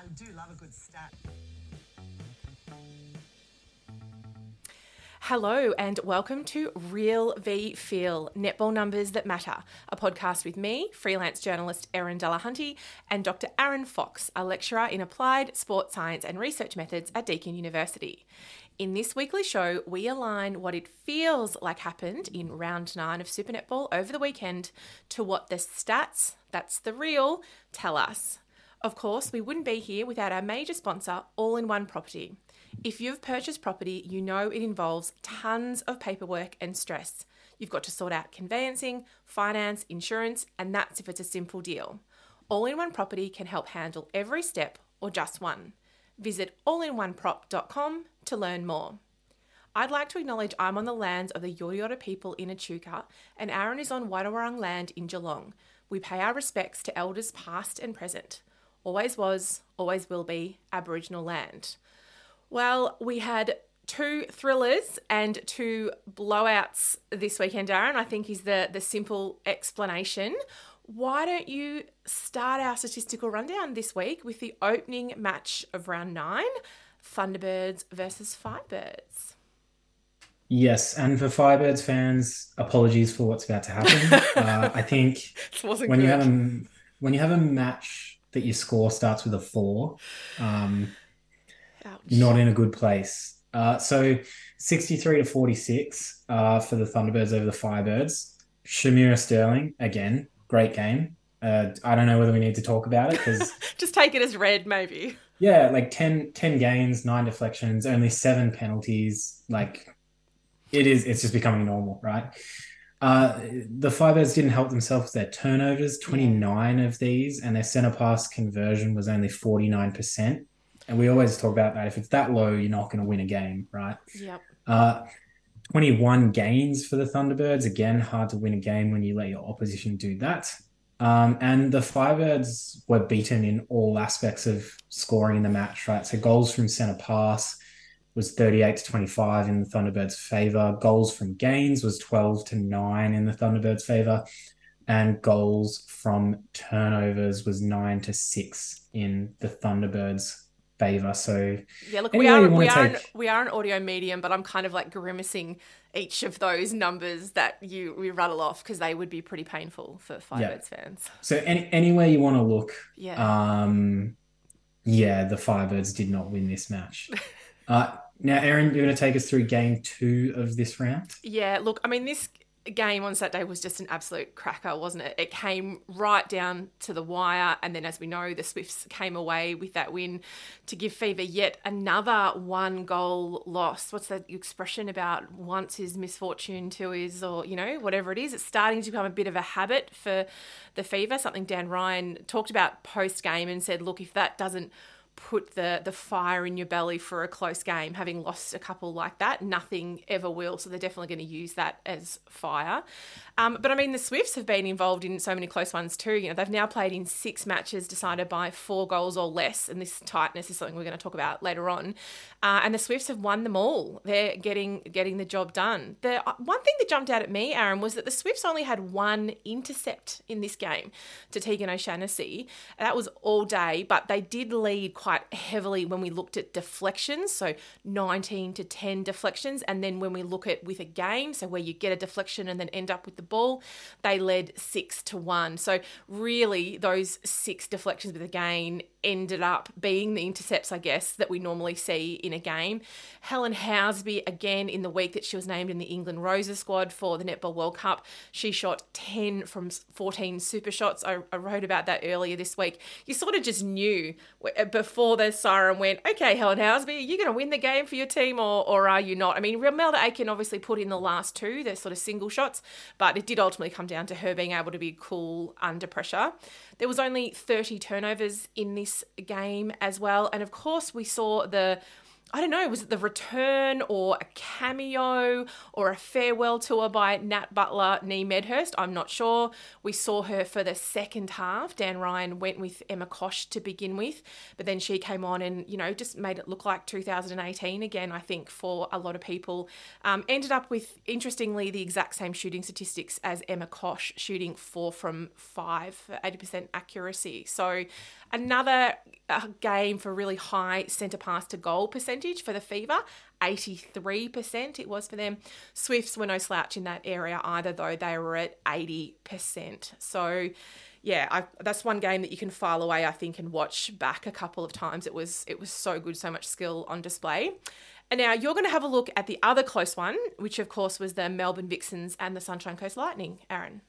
I do love a good stat. Hello, and welcome to Real v Feel Netball Numbers That Matter, a podcast with me, freelance journalist Erin Delahunty, and Dr. Aaron Fox, a lecturer in applied sports science and research methods at Deakin University. In this weekly show, we align what it feels like happened in round nine of Super Netball over the weekend to what the stats, that's the real, tell us. Of course, we wouldn't be here without our major sponsor, All in One Property. If you've purchased property, you know it involves tons of paperwork and stress. You've got to sort out conveyancing, finance, insurance, and that's if it's a simple deal. All in One Property can help handle every step or just one. Visit allinoneprop.com to learn more. I'd like to acknowledge I'm on the lands of the Yorta Yorta people in Echuca, and Aaron is on Wadawurrung land in Geelong. We pay our respects to elders past and present. Always was, always will be Aboriginal land. Well, we had two thrillers and two blowouts this weekend, Aaron, I think is the, the simple explanation. Why don't you start our statistical rundown this week with the opening match of round nine Thunderbirds versus Firebirds? Yes, and for Firebirds fans, apologies for what's about to happen. uh, I think when good. you have a when you have a match that your score starts with a four, um, not in a good place. Uh, so 63 to 46 uh, for the Thunderbirds over the Firebirds. Shamera Sterling, again, great game. Uh, I don't know whether we need to talk about it because, Just take it as red, maybe. yeah, like 10, 10 games, nine deflections, only seven penalties. Like, it is, it's just becoming normal, right? Uh, the Firebirds didn't help themselves with their turnovers, 29 of these, and their center pass conversion was only 49%. And we always talk about that. If it's that low, you're not going to win a game, right? Yep. Uh, 21 gains for the Thunderbirds. Again, hard to win a game when you let your opposition do that. Um, and the Firebirds were beaten in all aspects of scoring in the match, right? So goals from center pass was 38 to 25 in the Thunderbirds' favor. Goals from gains was 12 to 9 in the Thunderbirds' favor. And goals from turnovers was 9 to 6 in the Thunderbirds' favor. So Yeah, look, we are we are an, we are an audio medium, but I'm kind of like grimacing each of those numbers that you we rattle off because they would be pretty painful for Firebirds fans. So any anywhere you want to look, Yeah. um, yeah, the Firebirds did not win this match. uh, now, Aaron, you're going to take us through game two of this round. Yeah, look, I mean, this game on Saturday was just an absolute cracker, wasn't it? It came right down to the wire. And then, as we know, the Swifts came away with that win to give Fever yet another one goal loss. What's that expression about once is misfortune, two is, or, you know, whatever it is? It's starting to become a bit of a habit for the Fever, something Dan Ryan talked about post game and said, look, if that doesn't put the the fire in your belly for a close game having lost a couple like that nothing ever will. So they're definitely going to use that as fire. Um, but i mean the swifts have been involved in so many close ones too. You know they've now played in six matches decided by four goals or less and this tightness is something we're going to talk about later on. Uh, and the swifts have won them all. They're getting getting the job done. The uh, one thing that jumped out at me aaron was that the swifts only had one intercept in this game to teigan o'shannassy that was all day but they did lead quite heavily when we looked at deflections, so 19 to 10 deflections. And then when we look at with a game, so where you get a deflection and then end up with the ball, they led six to one. So really, those six deflections with a gain ended up being the intercepts, I guess, that we normally see in a game. Helen Housby, again, in the week that she was named in the England Roses squad for the Netball World Cup, she shot 10 from 14 super shots. I, I wrote about that earlier this week. You sort of just knew uh, before the siren went, okay, Helen Housby, are you going to win the game for your team or, or are you not? I mean, Melda Aiken obviously put in the last two, they're sort of single shots, but it did ultimately come down to her being able to be cool under pressure. There was only 30 turnovers in this game as well. And of course, we saw the I don't know, was it the return or a cameo or a farewell tour by Nat Butler, Nee Medhurst? I'm not sure. We saw her for the second half. Dan Ryan went with Emma Cosh to begin with, but then she came on and, you know, just made it look like 2018 again, I think, for a lot of people. Um, ended up with, interestingly, the exact same shooting statistics as Emma Cosh, shooting four from five for 80% accuracy. So another uh, game for really high centre pass to goal percentage for the Fever. 83% it was for them. Swifts were no slouch in that area either, though. They were at 80%. So, yeah, I, that's one game that you can file away, I think, and watch back a couple of times. It was it was so good, so much skill on display. And now you're going to have a look at the other close one, which of course was the Melbourne Vixens and the Sunshine Coast Lightning. Aaron.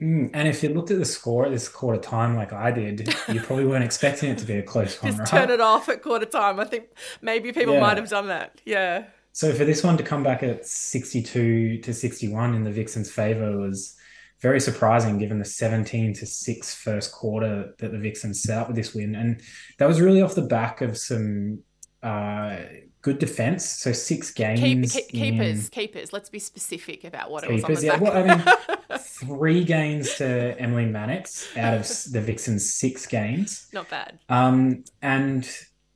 Mm, and if you looked at the score at this quarter time, like I did, you probably weren't expecting it to be a close one, Just right? turn it off at quarter time. I think maybe people Yeah. might have done that. Yeah. So for this one to come back at 62 to 61 in the Vixens' favor was very surprising given the 17 to 6 first quarter that the Vixens set up with this win. And that was really off the back of some uh, good defense. So six Keep, games keep, in keepers, keepers. Let's be specific about what it was on the Yeah, back. well, I mean, three games to Emily Mannix out of the Vixens' six games. Not bad. Um, and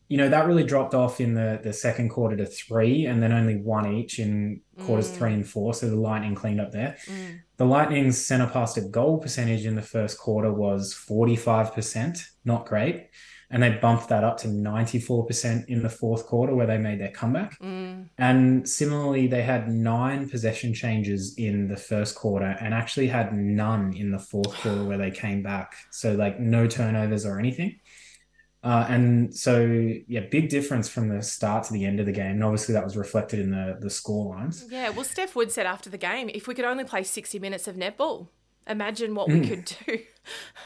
you know that really dropped off in the the second quarter to three, and then only one each in quarters Mm. three and four. So the Lightning cleaned up there. Mm. The Lightning's center past to goal percentage in the first quarter was forty five percent, not great, and they bumped that up to ninety four percent in the fourth quarter where they made their comeback. Mm. And similarly, they had nine possession changes in the first quarter and actually had none in the fourth quarter where they came back. So, like, no turnovers or anything. Uh, and so, yeah, big difference from the start to the end of the game. And obviously, that was reflected in the, the score lines. Yeah, well, Steph Wood said after the game, if we could only play 60 minutes of netball, imagine what we Mm. could do.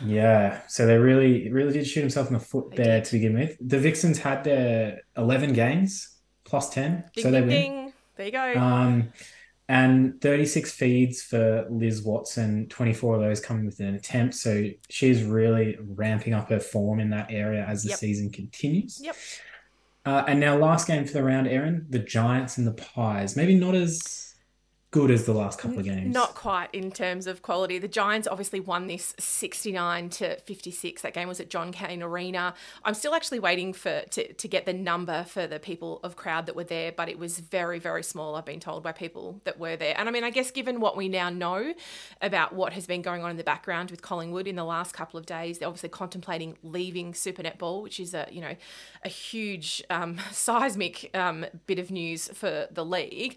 Yeah, so they really, really did shoot himself in the foot They there did. to begin with. The Vixens had their 11 games plus 10, Ding, so they ding, win. ding. There you go. Um, and 36 feeds for Liz Watson, 24 of those coming with an attempt. So she's really ramping up her form in that area as the Yep. season continues. Yep. Uh, and now, last game for the round, Erin, the Giants and the Pies. Maybe not as good as the last couple of games. Not quite in terms of quality. The Giants obviously won this 69 to 56. That game was at John Cain Arena. I'm still actually waiting for to, to get the number for the people of crowd that were there, but it was very, very small, I've been told by people that were there. And I mean, I guess given what we now know about what has been going on in the background with Collingwood in the last couple of days, they're obviously contemplating leaving Super Netball, which is a, you know, a huge um, seismic um, bit of news for the league.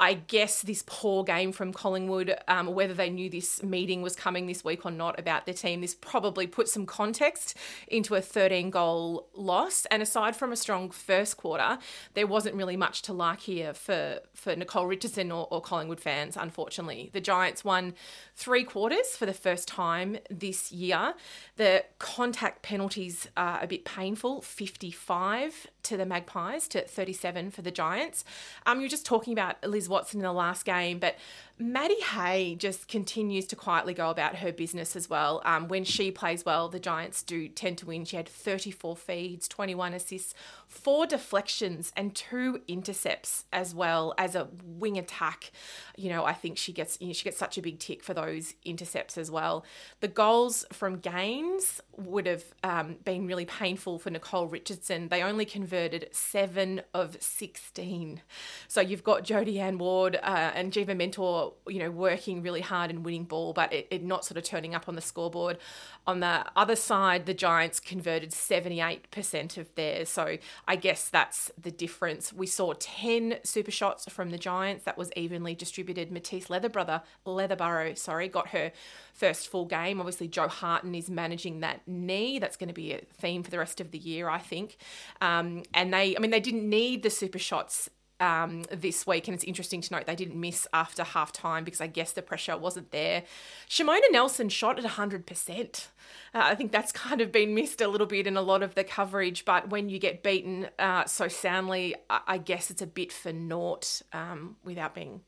I guess this poor game from Collingwood, um, whether they knew this meeting was coming this week or not about their team, this probably put some context into a 13 goal loss. And aside from a strong first quarter, there wasn't really much to like here for, for Nicole Richardson or, or Collingwood fans, unfortunately. The Giants won three quarters for the first time this year. The contact penalties are a bit painful 55 to the Magpies to 37 for the Giants. Um, you were just talking about Liz Watson in the last game, but Maddie Hay just continues to quietly go about her business as well. Um, when she plays well, the Giants do tend to win. She had 34 feeds, 21 assists, four deflections, and two intercepts as well as a wing attack. You know, I think she gets you know, she gets such a big tick for those intercepts as well. The goals from gains would have um, been really painful for Nicole Richardson. They only converted seven of 16. So you've got Jodi-Ann Ward uh, and Geva Mentor, you know, working really hard and winning ball, but it, it not sort of turning up on the scoreboard. On the other side, the Giants converted 78% of theirs. So I guess that's the difference. We saw 10 super shots from the Giants. That was evenly distributed. Matisse Leatherbrother, Letherbarrow, sorry, got her first full game. Obviously, Jo Harten is managing that knee. That's going to be a theme for the rest of the year, I think. Um, and they, I mean, they didn't need the super shots um, this week, and it's interesting to note they didn't miss after half time because I guess the pressure wasn't there. Shimona Nelson shot at 100%. Uh, I think that's kind of been missed a little bit in a lot of the coverage, but when you get beaten uh, so soundly, I, I guess it's a bit for naught um, without being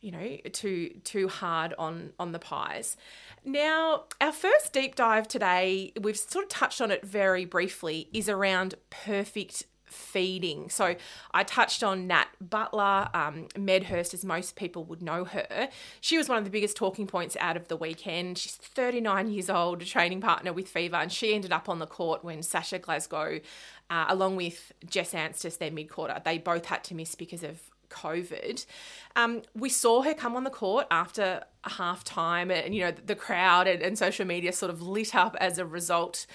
you know too too hard on on the pies now our first deep dive today we've sort of touched on it very briefly is around perfect feeding. So I touched on Nat Butler, um, Medhurst, as most people would know her. She was one of the biggest talking points out of the weekend. She's 39 years old, a training partner with Fever, and she ended up on the court when Sasha Glasgow, uh, along with Jess Anstice, their mid quarter, they both had to miss because of COVID. Um, we saw her come on the court after half time, and you know the crowd and, and, social media sort of lit up as a result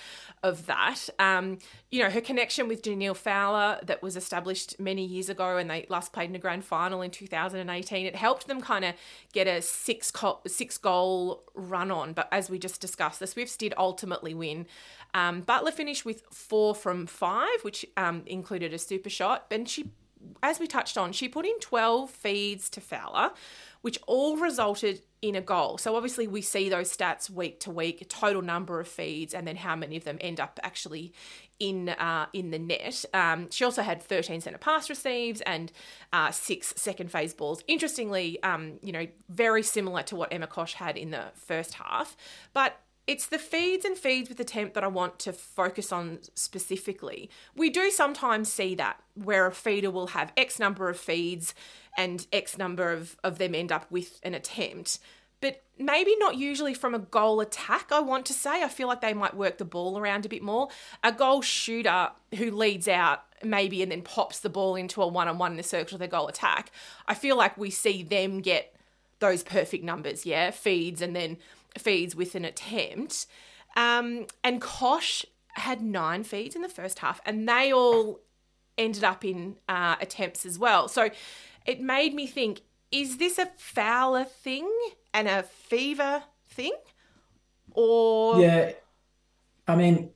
of that. Um, you know, her connection with Jhaniele Fowler that was established many years ago and they last played in a grand final in 2018. It helped them kind of get a six co- six goal run on. But as we just discussed, the Swifts did ultimately win. Um, Butler finished with four from five, which um, included a super shot. And she, as we touched on, she put in 12 feeds to Fowler, which all resulted in a goal. So obviously we see those stats week to week, total number of feeds, and then how many of them end up actually in uh, in the net. Um, she also had 13 centre pass receives and uh, six second phase balls. Interestingly, um, you know, very similar to what Emma Cosh had in the first half, but it's the feeds and feeds with attempt that I want to focus on specifically. We do sometimes see that where a feeder will have X number of feeds and X number of, of them end up with an attempt. But maybe not usually from a goal attack, I want to say. I feel like they might work the ball around a bit more. A goal shooter who leads out maybe and then pops the ball into a one on one in the circle of their goal attack, I feel like we see them get those perfect numbers, yeah? Feeds and then feeds with an attempt. Um, and Cosh had nine feeds in the first half, and they all ended up in uh, attempts as well. So it made me think is this a Fowler thing and a fever thing? Or. Yeah. I mean,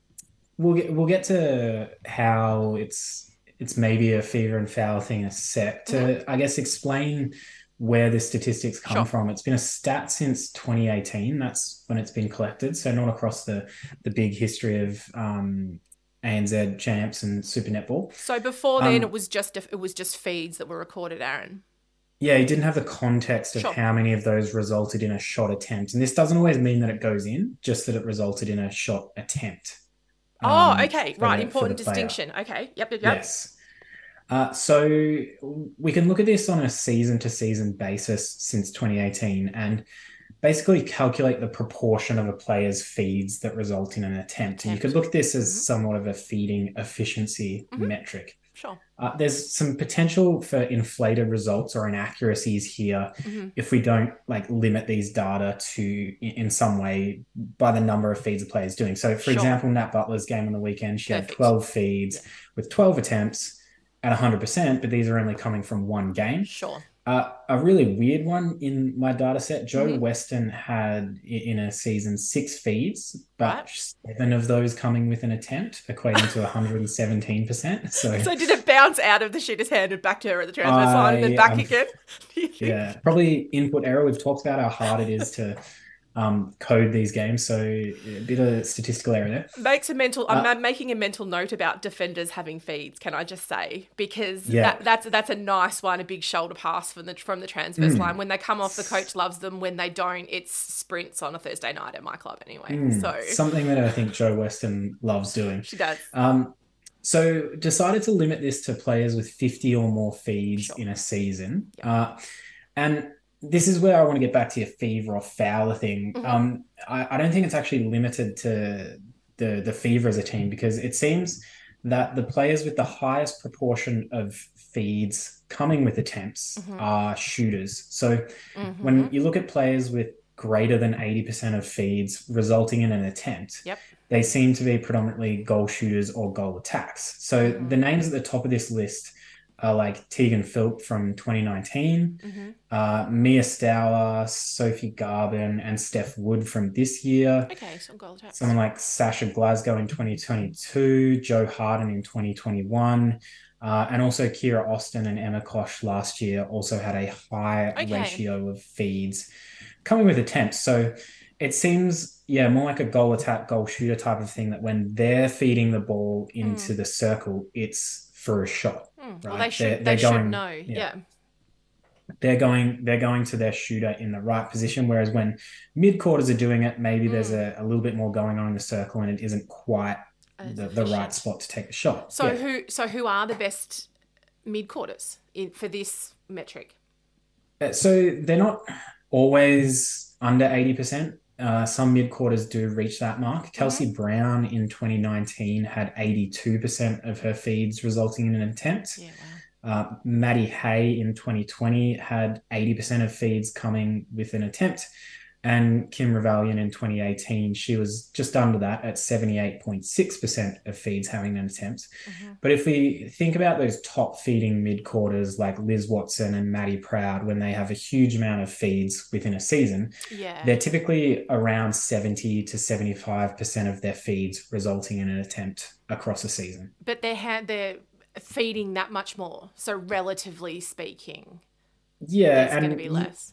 we'll get, we'll get to how it's it's maybe a fever and Fowler thing a set to mm-hmm. I guess explain where the statistics come sure. from. It's been a stat since 2018. That's when it's been collected. So not across the the big history of um, ANZ champs and Super Netball. So before then, um, it was just it was just feeds that were recorded, Aaron. Yeah, he didn't have the context of sure. how many of those resulted in a shot attempt, and this doesn't always mean that it goes in, just that it resulted in a shot attempt. Oh, um, okay, right. Important distinction. Okay, yep, yep, yep. Yes. Uh, so we can look at this on a season to season basis since 2018 and basically calculate the proportion of a player's feeds that result in an attempt. And you could look at this as mm-hmm. somewhat of a feeding efficiency mm-hmm. metric. Sure. Uh, there's some potential for inflated results or inaccuracies here mm-hmm. if we don't like limit these data to in some way by the number of feeds a player is doing. So, for sure. example, Nat Butler's game on the weekend, she Perfect. had 12 feeds yeah. with 12 attempts at 100%, but these are only coming from one game. Sure. Uh, a really weird one in my data set, Jo mm-hmm. Weston had in a season six feeds, but right. seven of those coming with an attempt, equating to 117%. So, so did it bounce out of the shooter's hand and back to her at the transfer line and then back I'm, again? yeah, probably input error. We've talked about how hard it is to um, code these games. So a bit of statistical error there. Makes a mental. Uh, I'm making a mental note about defenders having feeds. Can I just say because yeah. that, that's that's a nice one, a big shoulder pass from the from the transverse mm. line. When they come off, the coach loves them. When they don't, it's sprints on a Thursday night at my club anyway. Mm. So something that I think Jo Weston loves doing. She does. Um, so decided to limit this to players with 50 or more feeds sure. in a season. Yep. Uh, and this is where I want to get back to your fever or Fowler thing. Mm-hmm. Um, I, I, don't think it's actually limited to the the fever as a team because it seems that the players with the highest proportion of feeds coming with attempts mm-hmm. are shooters. So mm-hmm. when you look at players with greater than 80% of feeds resulting in an attempt, yep. they seem to be predominantly goal shooters or goal attacks. So mm-hmm. the names at the top of this list are like Tegan Philp from 2019, mm-hmm. uh, Mia Stower, Sophie Garbin, and Steph Wood from this year. Okay, some. Someone like Sasha Glasgow in 2022, Jo Harten in 2021. Uh, and also Kiera Austin and Emma Cosh last year also had a high okay. ratio of feeds coming with attempts. So it seems, yeah, more like a goal attack, goal shooter type of thing that when they're feeding the ball into mm. the circle, it's for a shot. Mm. Right? Well, they should. They're, they they're going, know. Yeah. yeah. They're going. They're going to their shooter in the right position. Whereas when mid quarters are doing it, maybe mm. there's a, a little bit more going on in the circle, and it isn't quite the, the right spot to take the shot. So Yeah. who so who are the best mid quarters in for this metric? Uh, So they're not always under 80%. Uh, some mid quarters do reach that mark. Kelsey Browne in 2019 had 82% of her feeds resulting in an attempt. Yeah. Uh, Maddie Hay in 2020 had 80% of feeds coming with an attempt. And Kim Ravaillion in 2018, she was just under that at 78.6% of feeds having an attempt. Mm-hmm. But if we think about those top feeding mid quarters like Liz Watson and Maddy Proud, when they have a huge amount of feeds within a season, Yeah. they're typically around 70 to 75% of their feeds resulting in an attempt across a season. but they had they're feeding that much more. So relatively speaking, Yeah, there's going to be less.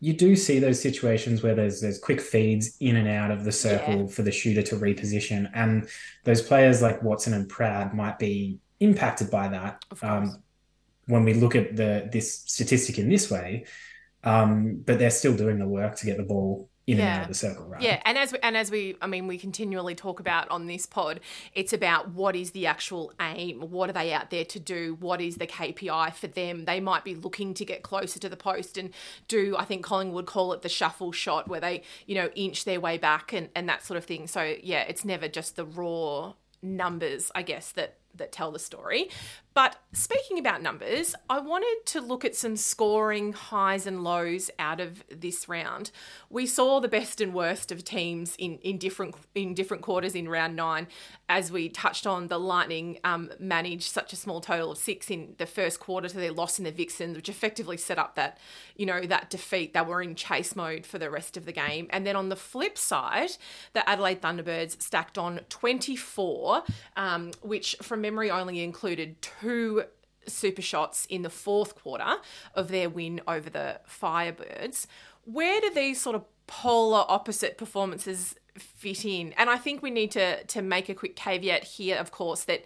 You do see those situations where there's there's quick feeds in and out of the circle Yeah. for the shooter to reposition, and those players like Watson and Proud might be impacted by that. Um, when we look at the this statistic in this way, um, but they're still doing the work to get the ball in and out Yeah. of the circle, right? Yeah, and as we, and as we, I mean, we continually talk about on this pod, it's about what is the actual aim, what are they out there to do, what is the KPI for them. They might be looking to get closer to the post and do, I think Collingwood call it the shuffle shot, where they, you know, inch their way back and and that sort of thing. So yeah, it's never just the raw numbers, I guess that that tell the story. But speaking about numbers, I wanted to look at some scoring highs and lows out of this round. We saw the best and worst of teams in, in different in different quarters in round nine, as we touched on. The Lightning um, managed such a small total of six in the first quarter to their loss in the Vixens, which effectively set up that you know that defeat. They were in chase mode for the rest of the game. And then on the flip side, the Adelaide Thunderbirds stacked on 24, um, which from memory only included two super shots in the fourth quarter of their win over the Firebirds. Where do these sort of polar opposite performances fit in? And I think we need to to make a quick caveat here, of course, that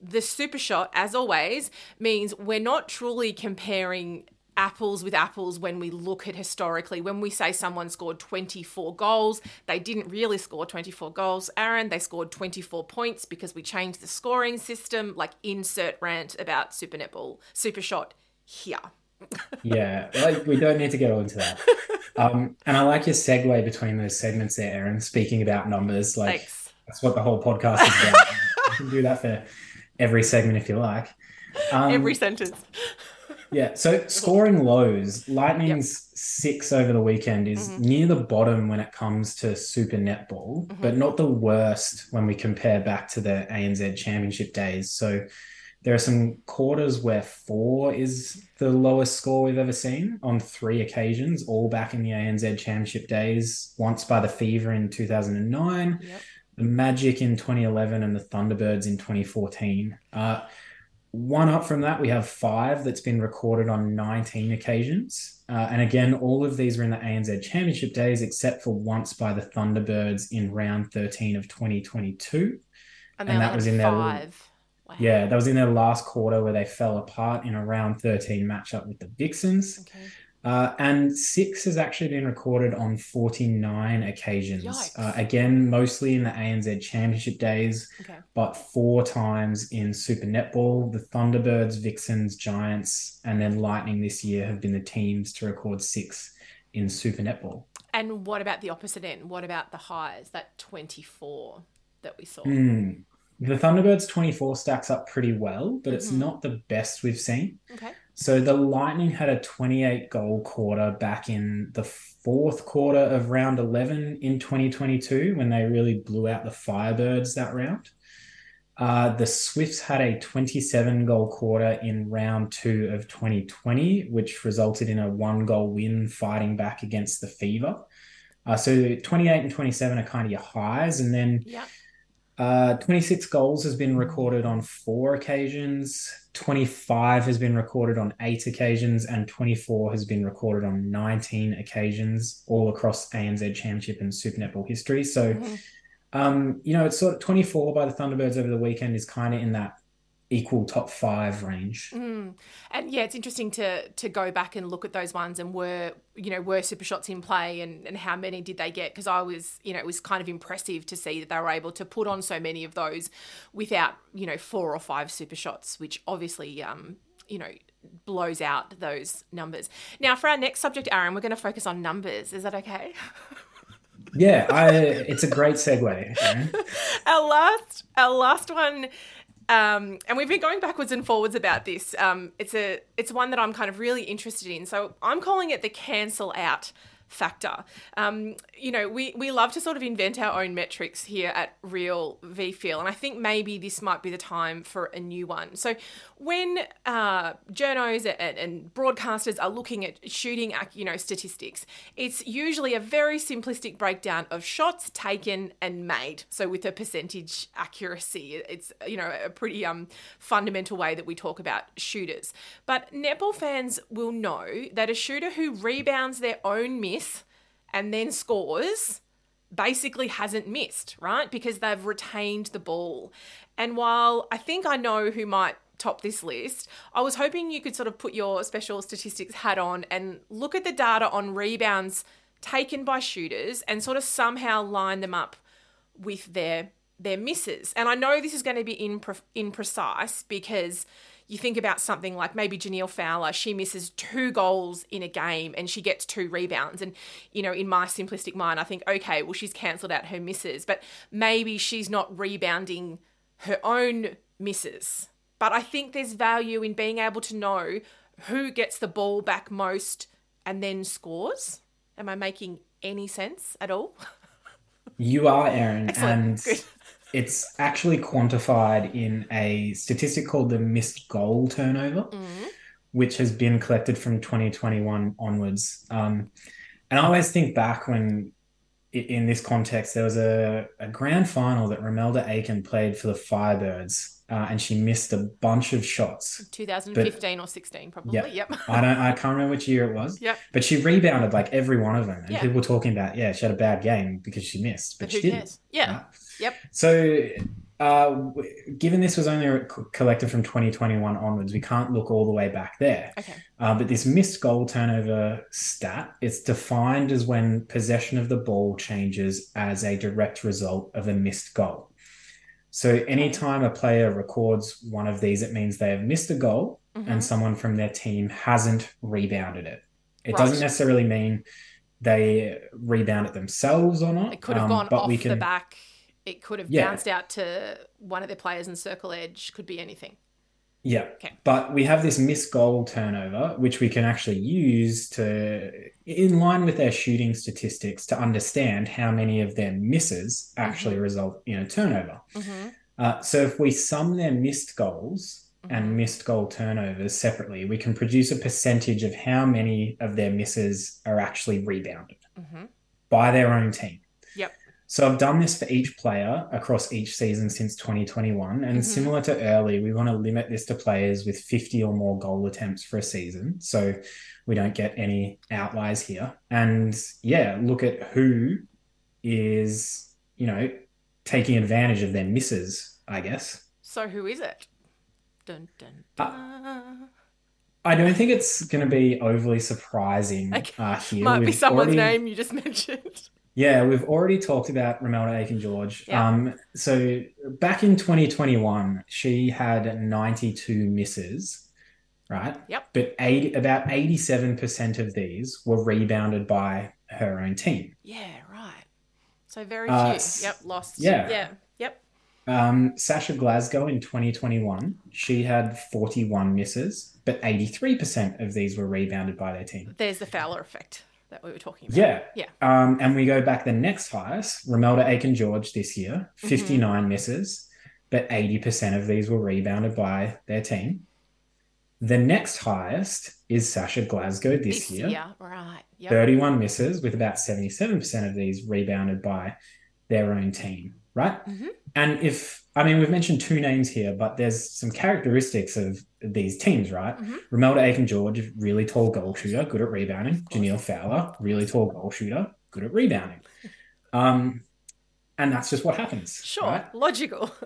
the super shot, as always, means we're not truly comparing apples with apples when we look at historically. When we say someone scored 24 goals, they didn't really score 24 goals, Aaron. They scored 24 points because we changed the scoring system. Like, insert rant about Super Netball, Super Shot here. Yeah, like we don't need to get all into that. Um, and I like your segue between those segments there, Aaron. Speaking about numbers, like Thanks. that's what the whole podcast is about. you can do that for every segment if you like. Um, Every sentence. Yeah, so scoring lows, Lightning's six over the weekend is Mm-hmm. near the bottom when it comes to Super Netball, but not the worst when we compare back to the ANZ Championship days. So there are some quarters where four is the lowest score we've ever seen on three occasions, all back in the ANZ Championship days, once by the Fever in 2009, Yep. the Magic in 2011, and the Thunderbirds in 2014. Uh, one up from that, we have five that's been recorded on 19 occasions. Uh, and again, all of these were in the ANZ Championship days, except for once by the Thunderbirds in round 13 of 2022. And, and that was in their- Wow. Yeah, that was in their last quarter where they fell apart in a round 13 matchup with the Vixens. Okay. Uh, and six has actually been recorded on 49 occasions. Uh, again, mostly in the ANZ Championship days Okay. but four times in Super Netball. The Thunderbirds, Vixens, Giants, and then Lightning this year have been the teams to record six in Super Netball. And what about the opposite end? What about the highs, that 24 that we saw? Hmm. The Thunderbirds 24 stacks up pretty well, but it's Mhm. not the best we've seen. Okay. So the Lightning had a 28 goal quarter back in the fourth quarter of round 11 in 2022 when they really blew out the Firebirds that round. Uh, the Swifts had a 27 goal quarter in round two of 2020, which resulted in a one goal win fighting back against the Fever. Uh, so 28 and 27 are kind of your highs. And then Yeah. Uh, 26 goals has been recorded on four occasions. 25 has been recorded on eight occasions, and 24 has been recorded on 19 occasions, all across ANZ Championship and Super Netball history. So, Mhm. um, you know, it's sort of 24 by the Thunderbirds over the weekend is kind of in that equal top five range. Mm. And yeah, it's interesting to to go back and look at those ones and were you know were super shots in play and and how many did they get? Because I was you know it was kind of impressive to see that they were able to put on so many of those without you know four or five super shots, which obviously um you know blows out those numbers. Now for our next subject, Aaron, we're going to focus on numbers. Is that okay? Yeah, I, it's a great segue. Our last our last one um, and we've been going backwards and forwards about this. Um, it's a it's one that I'm kind of really interested in. So I'm calling it the cancel out factor. Um, you know, we, we love to sort of invent our own metrics here at Real VFeel, and I think maybe this might be the time for a new one. So, when uh, journos and, and broadcasters are looking at shooting, you know, statistics, it's usually a very simplistic breakdown of shots taken and made. So, with a percentage accuracy, it's you know a pretty um fundamental way that we talk about shooters. But netball fans will know that a shooter who rebounds their own miss and then scores basically hasn't missed, right? Because they've retained the ball. And while I think I know who might top this list, I was hoping you could sort of put your special statistics hat on and look at the data on rebounds taken by shooters and sort of somehow line them up with their their misses. And I know this is going to be impre- imprecise because you think about something like maybe Jhaniele Fowler, she misses two goals in a game and she gets two rebounds. And, you know, in my simplistic mind, I think, okay, well, she's cancelled out her misses, but maybe she's not rebounding her own misses. But I think there's value in being able to know who gets the ball back most and then scores. Am I making any sense at all? You are, Aaron. Excellent. And Good. It's actually quantified in a statistic called the missed goal turnover, Mm. which has been collected from 2021 onwards. Um, and I always think back when, in this context, there was a, a grand final that Romelda Aiken played for the Firebirds, uh, and she missed a bunch of shots. 2015 or 16, probably. Yeah. Yep. I don't, I can't remember which year it was, Yep. but she rebounded like every one of them, and Yeah. people were talking about, yeah, she had a bad game because she missed, but, But she didn't. cares? Yeah. right? Yep. So, uh, w- given this was only co- collected from 2021 onwards, we can't look all the way back there. Okay. Uh, but this missed goal turnover stat, it's defined as when possession of the ball changes as a direct result of a missed goal. So, anytime a player records one of these, it means they have missed a goal Mhm. and someone from their team hasn't rebounded it. It Right. doesn't necessarily mean they rebound it themselves or not. It could have um, gone but off we the back. It could have Yeah. bounced out to one of their players in circle edge. Could be anything. Yeah. Okay. But we have this missed goal turnover, which we can actually use to, in line with their shooting statistics, to understand how many of their misses actually result in a turnover. Mm-hmm. Uh, so if we sum their missed goals and missed goal turnovers separately, we can produce a percentage of how many of their misses are actually rebounded Mm-hmm. by their own team. So I've done this for each player across each season since 2021. And Mhm. similar to early, we want to limit this to players with 50 or more goal attempts for a season. So we don't get any outliers here. And yeah, look at who is, you know, taking advantage of their misses, I guess. So who is it? Dun dun Uh. I don't think it's going to be overly surprising Okay. uh, here. Might be We've someone's already- name you just mentioned. Yeah, we've already talked about Romelda Aiken George. Yeah. Um, so back in 2021, she had 92 misses, right? Yep. But 80, about 87% of these were rebounded by her own team. Yeah, right. So very Uh, few. s- Yep, lost. yeah. Yeah. Yep. Um, Sasha Glasgow in 2021, she had 41 misses, but 83% of these were rebounded by their team. There's the Fowler effect that we were talking about. Yeah. Yeah. Um, and we go back the next highest, Romelda Aiken George this year, Mm-hmm. 59 misses, but 80% of these were rebounded by their team. The next highest is Sasha Glasgow this, This year, Yeah, Right. Yep. 31 misses, with about 77% of these rebounded by their own team, right? Mhm. And if, I mean, we've mentioned two names here, but there's some characteristics of these teams, right? Mhm. Romelda Aiken George, really tall goal shooter, good at rebounding. Jhaniele Fowler, really tall goal shooter, good at rebounding. Um, and that's just what happens. Sure. right? Logical.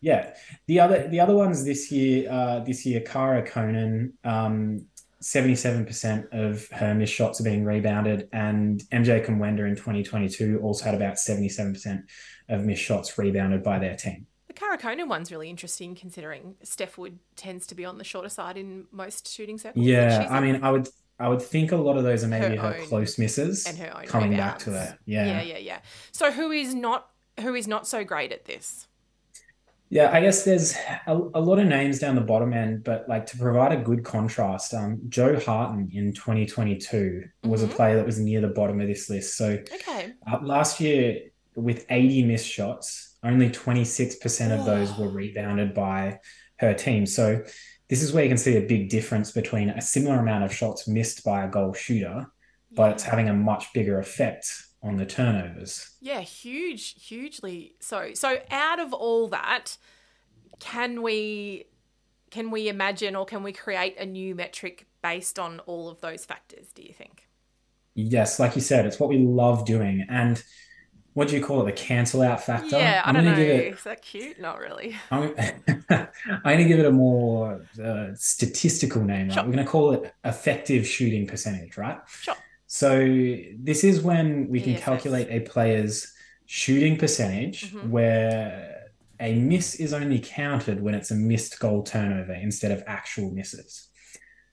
Yeah. The other the other ones this year, uh, this year, Cara Koenen, um, 77% of her missed shots are being rebounded, and MJ Kumwenda in 2022 also had about 77% of missed shots rebounded by their team. The Cara Koenen one's really interesting considering Steph Wood tends to be on the shorter side in most shooting circles. Yeah, I mean, I would I would think a lot of those are maybe her, Her close misses and her own coming rebounds. back to her. yeah, Yeah. yeah, yeah. So who is not who is not so great at this? Yeah, I guess there's a, a lot of names down the bottom end, but like to provide a good contrast, um, Jo Harten in 2022 was a Mhm. player that was near the bottom of this list. So Okay. uh, last year, with 80 missed shots, only 26% of those were rebounded by her team. So this is where you can see a big difference between a similar amount of shots missed by a goal shooter, but it's having a much bigger effect on the turnovers. Yeah, huge, hugely so. So out of all that, can we can we imagine or can we create a new metric based on all of those factors, do you think? Yes, like you said, it's what we love doing. And what do you call it? The cancel out factor? Yeah, I I'm don't know. it Is that cute? Not really. I'm, I'm going to give it a more uh, statistical name. Right? Sure. We're going to call it effective shooting percentage, right? Sure. So this is when we can ESS. calculate a player's shooting percentage Mhm. where a miss is only counted when it's a missed goal turnover instead of actual misses.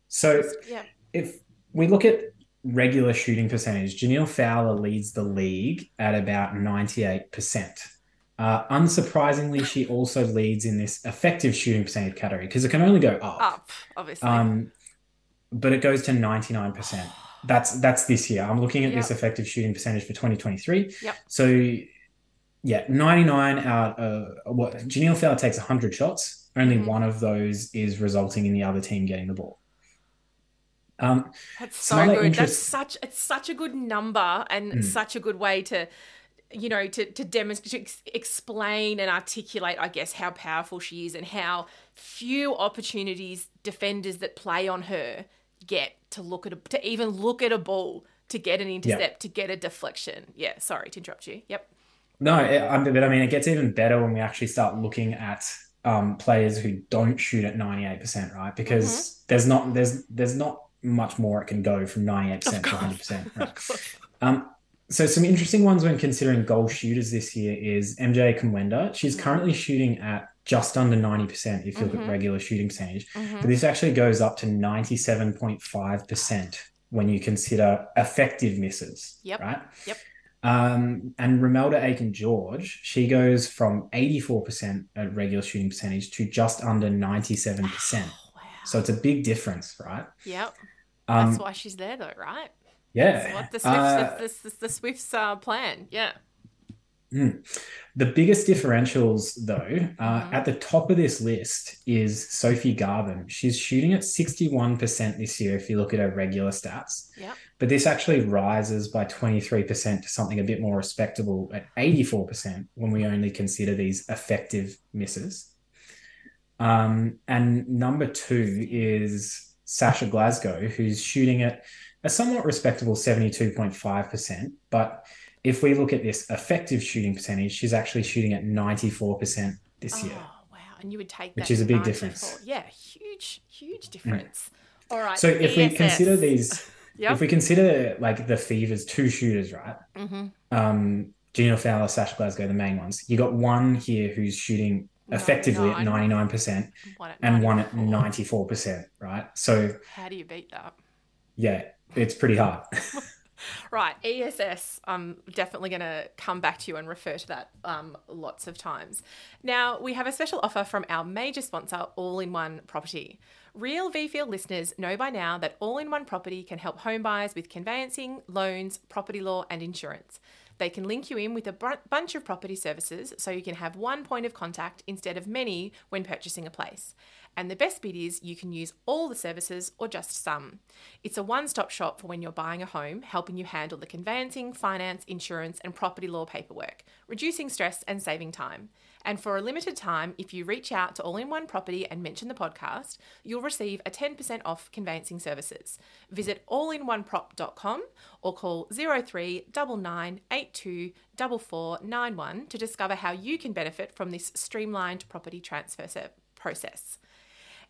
So Yeah. if we look at regular shooting percentage, Jhaniele Fowler leads the league at about 98%. Uh, unsurprisingly, she also leads in this effective shooting percentage category because it can only go up. Up, obviously. Um, but it goes to 99%. That's that's this year. I'm looking at this effective shooting percentage for 2023. Yep. So yeah, 99 out of what Jhaniele Fowler takes 100 shots. Only Mhm. one of those is resulting in the other team getting the ball. Um, That's so good. interest- That's such it's such a good number and Mm. such a good way to you know to to demonstrate to ex- explain and articulate I guess how powerful she is and how few opportunities defenders that play on her get to look at a, to even look at a ball to get an intercept to get a deflection. Yeah, sorry to interrupt you. Yep. No, it, but I mean, it gets even better when we actually start looking at um, players who don't shoot at 98%, right? Because Mm-hmm. there's not there's there's not much more it can go from 98% to 100%. Right? Um, so some interesting ones when considering goal shooters this year is MJ Kumwenda. She's Mhm. currently shooting at just under 90% if you look Mhm. at regular shooting percentage. Mhm. But this actually goes up to 97.5% when you consider effective misses. Yep. Right? Yep. Um, and Romelda Aiken George, she goes from 84% at regular shooting percentage to just under 97%. So it's a big difference, right? Yep. Um, That's why she's there though, right? yeah. That's what the Swifts Uh, the, Swifts uh, plan. Yeah. The biggest differentials, though, uh, Mhm. at the top of this list is Sophie Garbin. She's shooting at 61% this year if you look at her regular stats. Yep. But this actually rises by 23% to something a bit more respectable at 84% when we only consider these effective misses. Um, and number two is Sasha Glasgow, who's shooting at a somewhat respectable 72.5%. But if we look at this effective shooting percentage, she's actually shooting at 94% this year. Oh wow! And you would take Which that is a big 94 difference. Mm. Yeah, huge, huge difference. All right. So if we consider these, Yep. if we consider like the Fevers two shooters, right? mm-hmm. Um, Jhaniele Fowler, Sasha Glasgow, the main ones. You got one here who's shooting effectively at 99% One at and one at 94. 94%, right? So How do you beat that? yeah, it's pretty hard. Right, ESS. I'm definitely going to come back to you and refer to that um, lots of times. Now, we have a special offer from our major sponsor, All in One Property. Real VField listeners know by now that All in One Property can help home buyers with conveyancing, loans, property law, and insurance. They can link you in with a bunch of property services so you can have one point of contact instead of many when purchasing a place. And the best bit is you can use all the services or just some. It's a one stop shop for when you're buying a home, helping you handle the conveyancing, finance, insurance, and property law paperwork, reducing stress and saving time. And for a limited time, if you reach out to All in One Property and mention the podcast, you'll receive a 10% off conveyancing services. Visit allinOneProp.com or call 03 99 182 4491 to discover how you can benefit from this streamlined property transfer process.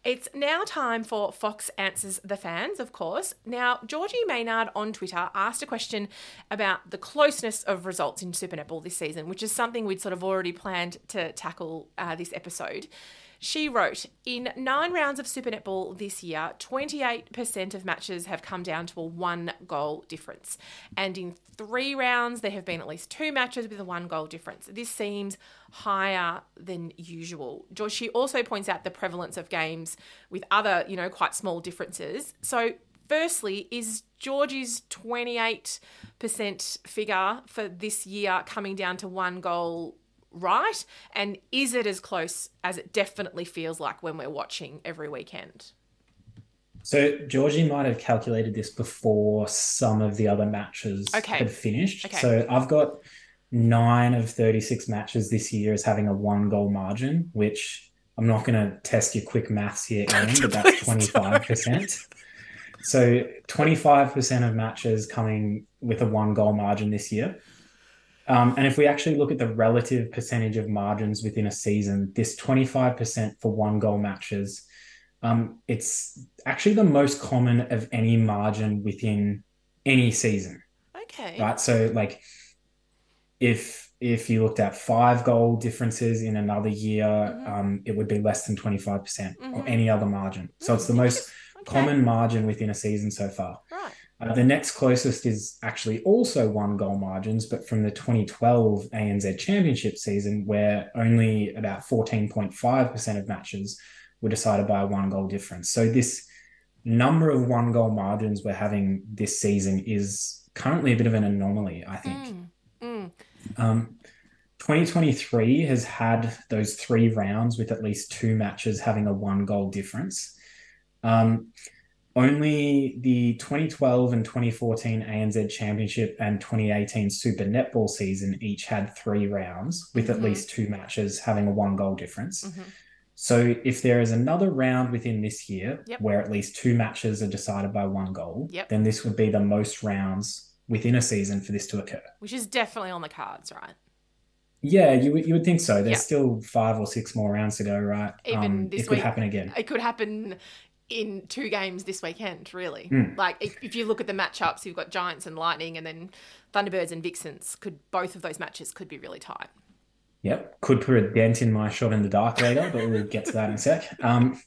It's now time for Fox Answers the Fans, of course. Now, Georgie Maynard on Twitter asked a question about the closeness of results in Super Netball this season, which is something we'd sort of already planned to tackle uh, this episode. She wrote In nine rounds of Super Netball this year, 28% of matches have come down to a one goal difference. And in three rounds, there have been at least two matches with a one goal difference. This seems higher than usual. George, she also points out the prevalence of games with other, you know, quite small differences. So, firstly, is Georgie's 28% figure for this year coming down to one goal right? And is it as close as it definitely feels like when we're watching every weekend? So Georgie might have calculated this before some of the other matches okay. had finished. Okay. So I've got nine of 36 matches this year as having a one goal margin, which I'm not going to test your quick maths here, Aaron, but that's 25%. So 25% of matches coming with a one goal margin this year. Um, and if we actually look at the relative percentage of margins within a season, this 25% for one goal matches, um, it's actually the most common of any margin within any season. Okay. Right. So like if if you looked at five goal differences in another year, mm-hmm. um, it would be less than 25% mm-hmm. or any other margin. So it's the mm-hmm. most okay. common margin within a season so far. Uh, the next closest is actually also one goal margins, but from the 2012 ANZ Championship season, where only about 14.5% of matches were decided by a one goal difference. So, this number of one goal margins we're having this season is currently a bit of an anomaly, I think. Mm, mm. Um, 2023 has had those three rounds with at least two matches having a one goal difference. Um, only the 2012 and 2014 ANZ Championship and 2018 Super Netball season each had three rounds with at mm-hmm. least two matches having a one goal difference. Mm-hmm. So if there is another round within this year yep. where at least two matches are decided by one goal, yep. then this would be the most rounds within a season for this to occur. Which is definitely on the cards, right? Yeah, you would you would think so. There's yep. still five or six more rounds to go, right? Even um, this it week, could happen again. It could happen in two games this weekend, really. Mm. Like if, if, you look at the matchups, you've got Giants and Lightning, and then Thunderbirds and Vixens. Could both of those matches could be really tight. Yep, could put a dent in my shot in the dark later, but we'll get to that in a sec. Um,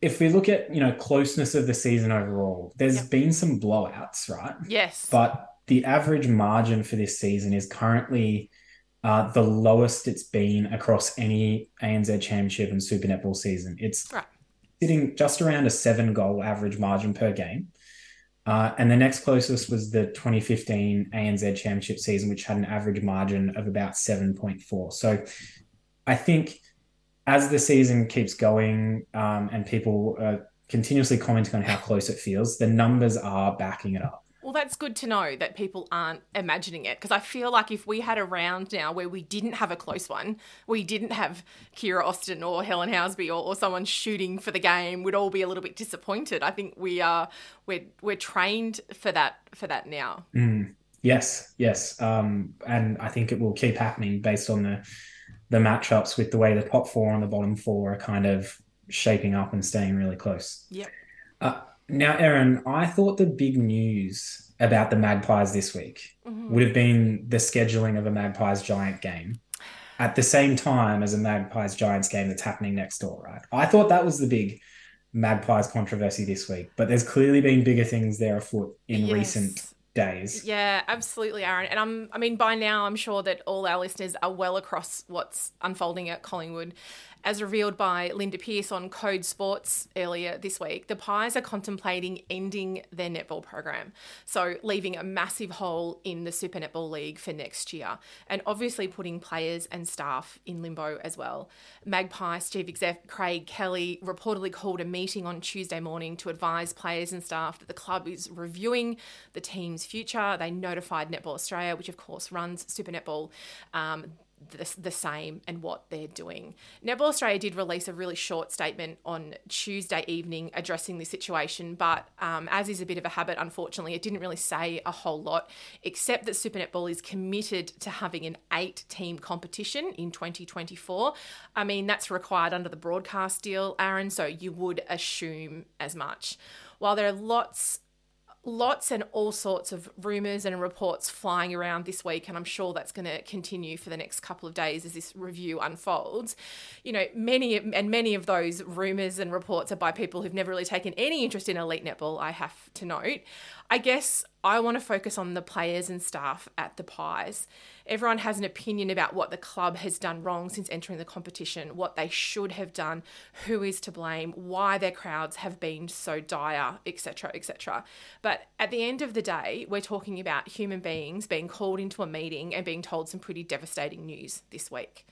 if we look at you know closeness of the season overall, there's yep. been some blowouts, right? Yes, but the average margin for this season is currently uh, the lowest it's been across any ANZ Championship and Super Netball season. It's right sitting just around a seven goal average margin per game. Uh, and the next closest was the 2015 ANZ Championship season, which had an average margin of about 7.4. So I think as the season keeps going um, and people are continuously commenting on how close it feels, the numbers are backing it up. Well, that's good to know that people aren't imagining it because I feel like if we had a round now where we didn't have a close one, we didn't have Kiera Austin or Helen Housby or, or someone shooting for the game, we'd all be a little bit disappointed. I think we are we're we're trained for that for that now. Mm, yes, yes, um, and I think it will keep happening based on the the matchups with the way the top four and the bottom four are kind of shaping up and staying really close. Yep. Uh, now, Erin, I thought the big news about the Magpies this week mm-hmm. would have been the scheduling of a Magpies Giant game at the same time as a Magpies Giants game that's happening next door, right? I thought that was the big Magpies controversy this week, but there's clearly been bigger things there afoot in yes. recent days. Yeah, absolutely, Aaron. And I'm I mean by now I'm sure that all our listeners are well across what's unfolding at Collingwood. As revealed by Linda Pearce on Code Sports earlier this week, the Pies are contemplating ending their netball program, so leaving a massive hole in the Super Netball League for next year, and obviously putting players and staff in limbo as well. Magpie chief exec Craig Kelly reportedly called a meeting on Tuesday morning to advise players and staff that the club is reviewing the team's future. They notified Netball Australia, which of course runs Super Netball. Um, the, the same and what they're doing. Netball Australia did release a really short statement on Tuesday evening addressing the situation, but um, as is a bit of a habit, unfortunately, it didn't really say a whole lot, except that Super Netball is committed to having an eight team competition in 2024. I mean, that's required under the broadcast deal, Aaron, so you would assume as much. While there are lots lots and all sorts of rumors and reports flying around this week, and I'm sure that's going to continue for the next couple of days as this review unfolds. You know, many and many of those rumors and reports are by people who've never really taken any interest in elite netball. I have to note. I guess I want to focus on the players and staff at the Pies. Everyone has an opinion about what the club has done wrong since entering the competition, what they should have done, who is to blame, why their crowds have been so dire, etc., etc. But at the end of the day, we're talking about human beings being called into a meeting and being told some pretty devastating news this week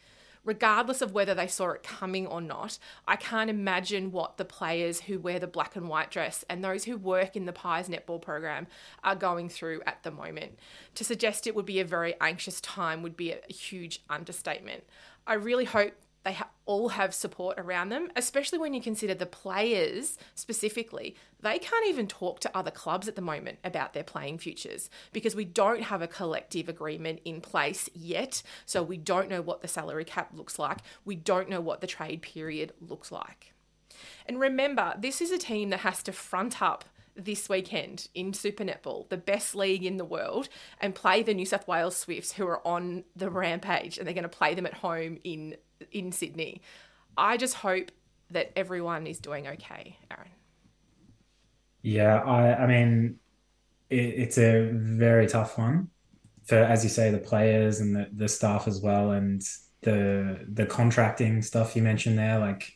regardless of whether they saw it coming or not, I can't imagine what the players who wear the black and white dress and those who work in the Pies netball program are going through at the moment. To suggest it would be a very anxious time would be a huge understatement. I really hope they ha- all have support around them, especially when you consider the players specifically. They can't even talk to other clubs at the moment about their playing futures because we don't have a collective agreement in place yet. So we don't know what the salary cap looks like. We don't know what the trade period looks like. And remember, this is a team that has to front up this weekend in Super Netball, the best league in the world, and play the New South Wales Swifts, who are on the rampage, and they're going to play them at home in in Sydney. I just hope that everyone is doing okay, Aaron. Yeah, I I mean, it, it's a very tough one for, as you say, the players and the, the staff as well, and the the contracting stuff you mentioned there. Like,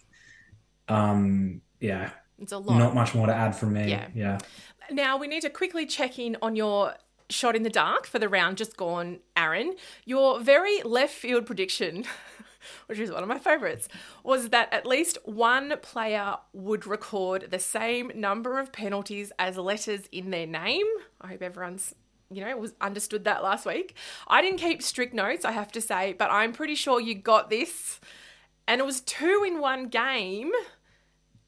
um, yeah, it's a lot. Not much more to add from me. Yeah. yeah. Now we need to quickly check in on your shot in the dark for the round just gone, Aaron. Your very left field prediction, which is one of my favourites, was that at least one player would record the same number of penalties as letters in their name. I hope everyone's you know, was understood that last week. I didn't keep strict notes, I have to say, but I'm pretty sure you got this. And it was two in one game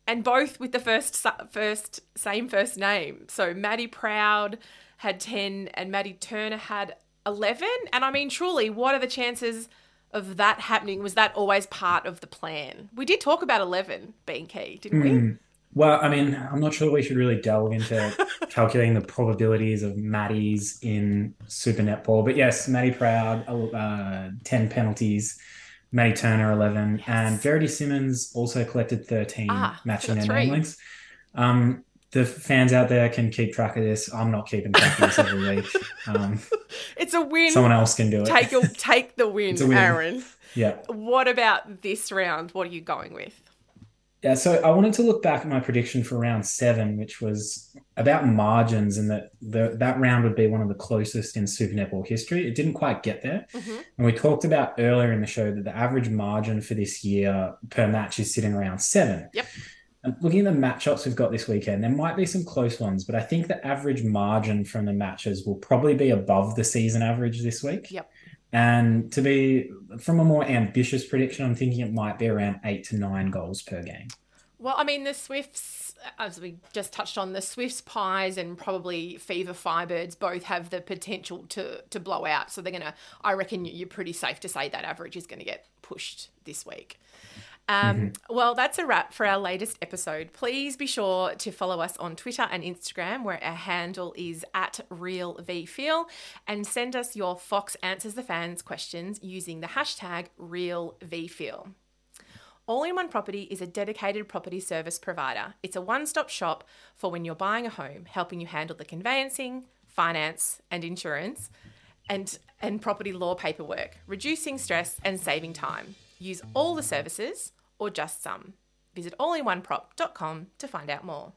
and both with the first first same first name. So Maddy Proud had 10 and Maddie Turner had 11. And I mean, truly, what are the chances of that happening? Was that always part of the plan? We did talk about 11 being key, didn't mm. we? Hmm. Well, I mean, I'm not sure we should really delve into calculating the probabilities of Maddie's in Super Netball. But yes, Maddy Proud, uh, 10 penalties. Maddie Turner 11, yes. and Verity Simmons also collected 13, ah, matching their links. Um, the fans out there can keep track of this. I'm not keeping track of this every week. Um, it's a win. Someone else can do it. Take your, take the win, win, Aaron. Yeah. What about this round? What are you going with? Yeah, so I wanted to look back at my prediction for round seven, which was about margins, and that the, that round would be one of the closest in Super Netball history. It didn't quite get there, mm-hmm. and we talked about earlier in the show that the average margin for this year per match is sitting around seven. Yep. And looking at the matchups we've got this weekend, there might be some close ones, but I think the average margin from the matches will probably be above the season average this week. Yep. And to be from a more ambitious prediction, I'm thinking it might be around eight to nine goals per game. Well, I mean, the Swifts, as we just touched on, the Swifts, Pies, and probably Fever Firebirds both have the potential to to blow out. So they're gonna. I reckon you're pretty safe to say that average is going to get pushed this week. Um, mm-hmm. Well, that's a wrap for our latest episode. Please be sure to follow us on Twitter and Instagram, where our handle is at RealVFeel, and send us your Fox Answers the Fans questions using the hashtag RealVFeel. All in One Property is a dedicated property service provider. It's a one stop shop for when you're buying a home, helping you handle the conveyancing, finance, and insurance, and, and property law paperwork, reducing stress and saving time. Use all the services or just some. Visit allinoneprop.com to find out more.